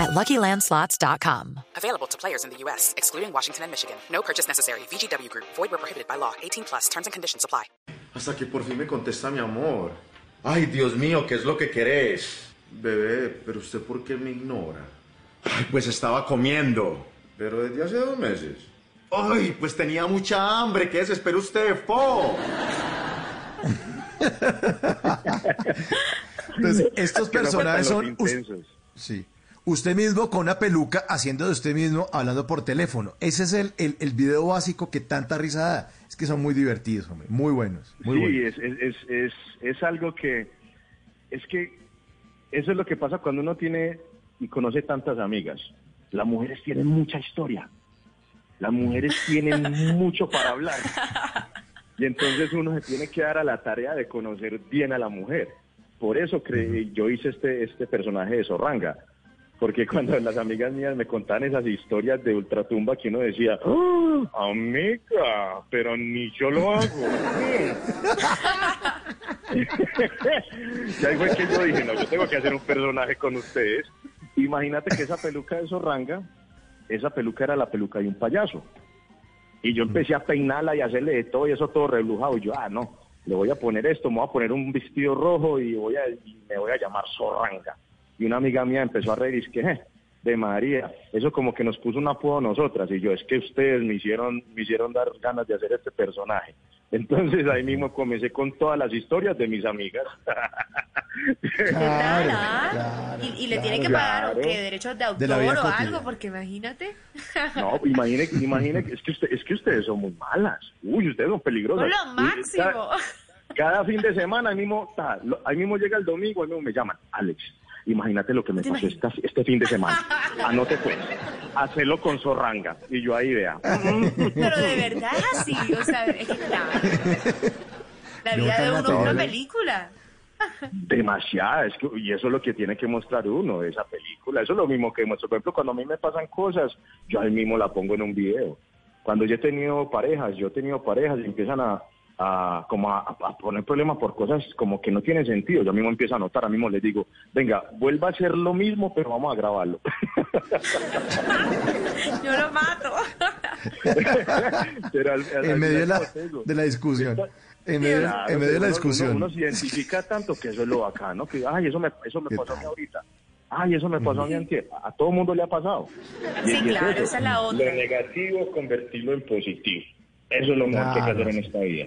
at LuckyLandSlots.com. Available to players in the U.S., excluding Washington and Michigan. No purchase necessary. VGW Group. Void where prohibited by law. 18 plus. Terms and conditions apply. Hasta que por fin me contesta mi amor. Ay, Dios mío, ¿qué es lo que querés? Bebé, pero usted por qué me ignora? Ay, pues estaba comiendo. Pero desde hace dos meses. Ay, pues tenía mucha hambre. ¿Qué desespera usted, po? Entonces, estos personajes son. sí. Usted mismo con una peluca haciendo de usted mismo hablando por teléfono. Ese es el, el, el video básico que tanta risa da. Es que son muy divertidos, hombre. Muy buenos. Muy sí, buenos. es, es, es, algo que, es que eso es lo que pasa cuando uno tiene y conoce tantas amigas. Las mujeres tienen mucha historia. Las mujeres tienen mucho para hablar. Y entonces uno se tiene que dar a la tarea de conocer bien a la mujer. Por eso cre- yo hice este, este personaje de Zorranga. Porque cuando las amigas mías me contaban esas historias de ultratumba que uno decía, "Ah, amiga, pero ni yo lo hago. y ahí fue que yo dije, no, yo tengo que hacer un personaje con ustedes. Imagínate que esa peluca de Zorranga, esa peluca era la peluca de un payaso. Y yo empecé a peinarla y hacerle de todo y eso todo reblujado. Y yo, ah, no, le voy a poner esto, me voy a poner un vestido rojo y, voy a, y me voy a llamar Zorranga. Y una amiga mía empezó a reír y es que, "Eh, de María, eso como que nos puso un apodo a nosotras. Y yo, es que ustedes me hicieron, me hicieron dar ganas de hacer este personaje. Entonces ahí mismo comencé con todas las historias de mis amigas. Claro, Ah, claro, y, y le claro. tiene que pagar claro. ¿o qué? derechos de autor o cotidiana. algo, porque imagínate. No, imagine, imagine, que- es que, usted, es que ustedes son muy malas. Uy, ustedes son peligrosas. Son lo Uy, máximo. Cada, cada fin de semana, ahí mismo, ta, lo- ahí mismo llega el domingo, ahí mismo me llaman, Alex, imagínate lo que me ¿Te pasó esta- este fin de semana. Anote pues, hacerlo con Zorranga. Y yo ahí vea. Pero de verdad es así, o sea, es que claro. La vida de uno es una película. Demasiada, es que, y eso es lo que tiene que mostrar uno esa película. Eso es lo mismo que muestro. Por ejemplo, cuando a mí me pasan cosas, yo ahí mismo la pongo en un video. Cuando yo he tenido parejas, yo he tenido parejas y empiezan a, a, como a, a poner problemas por cosas como que no tienen sentido. Yo mismo empiezo a notar, a mismo les digo, venga, vuelva a hacer lo mismo, pero vamos a grabarlo. Yo lo mato. Pero al- al- al En medio de la, de la discusión. En medio, Claro, en medio de la discusión. Uno, uno se identifica tanto que eso es lo bacano, que, ay, eso me, eso me ¿Qué pasó a mí ahorita. Ay, eso me pasó a mí antier. A todo mundo le ha pasado. Sí, claro, esa es la otra. Lo negativo, convertirlo en positivo. Eso es lo mejor que hay que hacer en esta vida.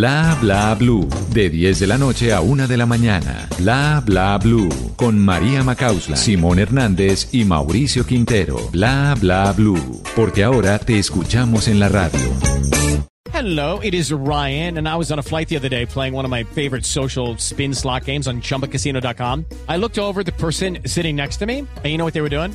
Bla Bla Blue, de 10 de la noche a 1 de la mañana. Bla Bla Blue, con María Macausla, Simón Hernández y Mauricio Quintero. Bla Bla Blue, porque ahora te escuchamos en la radio. Hello, it is Ryan, and I was on a flight the other day playing one of my favorite social spin slot games on chumbacasino.com. I looked over the person sitting next to me, and you know what they were doing?